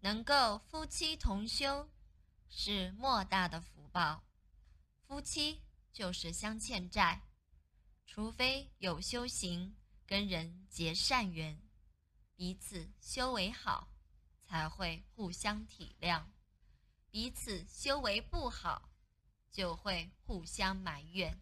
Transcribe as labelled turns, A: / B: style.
A: 能够夫妻同修是莫大的福报。夫妻就是相欠债除非有修行跟人结善缘彼此修为好才会互相体谅。彼此修为不好就会互相埋怨。